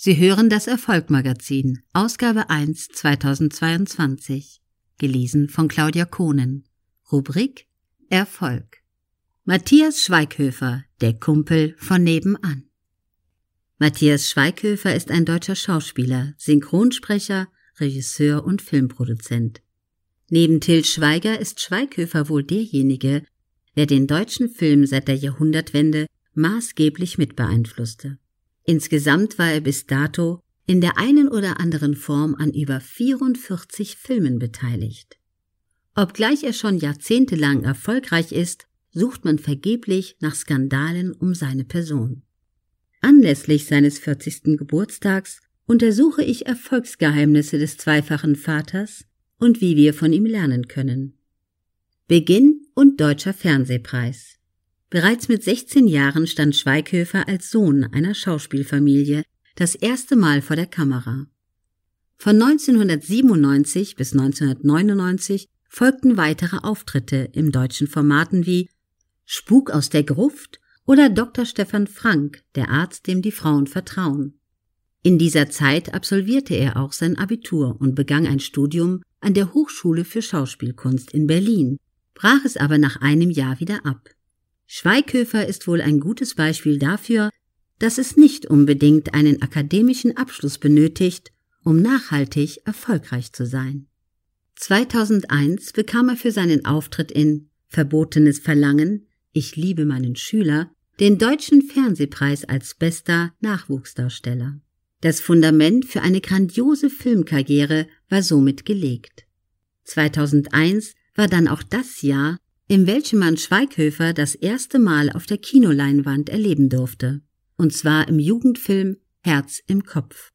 Sie hören das Erfolgmagazin, Ausgabe 1 2022, gelesen von Claudia Kohnen. Rubrik Erfolg. Matthias Schweighöfer, der Kumpel von nebenan. Matthias Schweighöfer ist ein deutscher Schauspieler, Synchronsprecher, Regisseur und Filmproduzent. Neben Till Schweiger ist Schweighöfer wohl derjenige, der den deutschen Film seit der Jahrhundertwende maßgeblich mit beeinflusste. Insgesamt war er bis dato in der einen oder anderen Form an über 44 Filmen beteiligt. Obgleich er schon jahrzehntelang erfolgreich ist, sucht man vergeblich nach Skandalen um seine Person. Anlässlich seines 40. Geburtstags untersuche ich Erfolgsgeheimnisse des zweifachen Vaters und wie wir von ihm lernen können. Beginn und Deutscher Fernsehpreis. Bereits mit 16 Jahren stand Schweighöfer als Sohn einer Schauspielfamilie das erste Mal vor der Kamera. Von 1997 bis 1999 folgten weitere Auftritte im deutschen Formaten wie Spuk aus der Gruft oder Dr. Stefan Frank, der Arzt, dem die Frauen vertrauen. In dieser Zeit absolvierte er auch sein Abitur und begann ein Studium an der Hochschule für Schauspielkunst in Berlin, brach es aber nach einem Jahr wieder ab. Schweighöfer ist wohl ein gutes Beispiel dafür, dass es nicht unbedingt einen akademischen Abschluss benötigt, um nachhaltig erfolgreich zu sein. 2001 bekam er für seinen Auftritt in Verbotenes Verlangen, Ich liebe meinen Schüler, den deutschen Fernsehpreis als bester Nachwuchsdarsteller. Das Fundament für eine grandiose Filmkarriere war somit gelegt. 2001 war dann auch das Jahr, in welchem man Schweighöfer das erste Mal auf der Kinoleinwand erleben durfte, und zwar im Jugendfilm Herz im Kopf.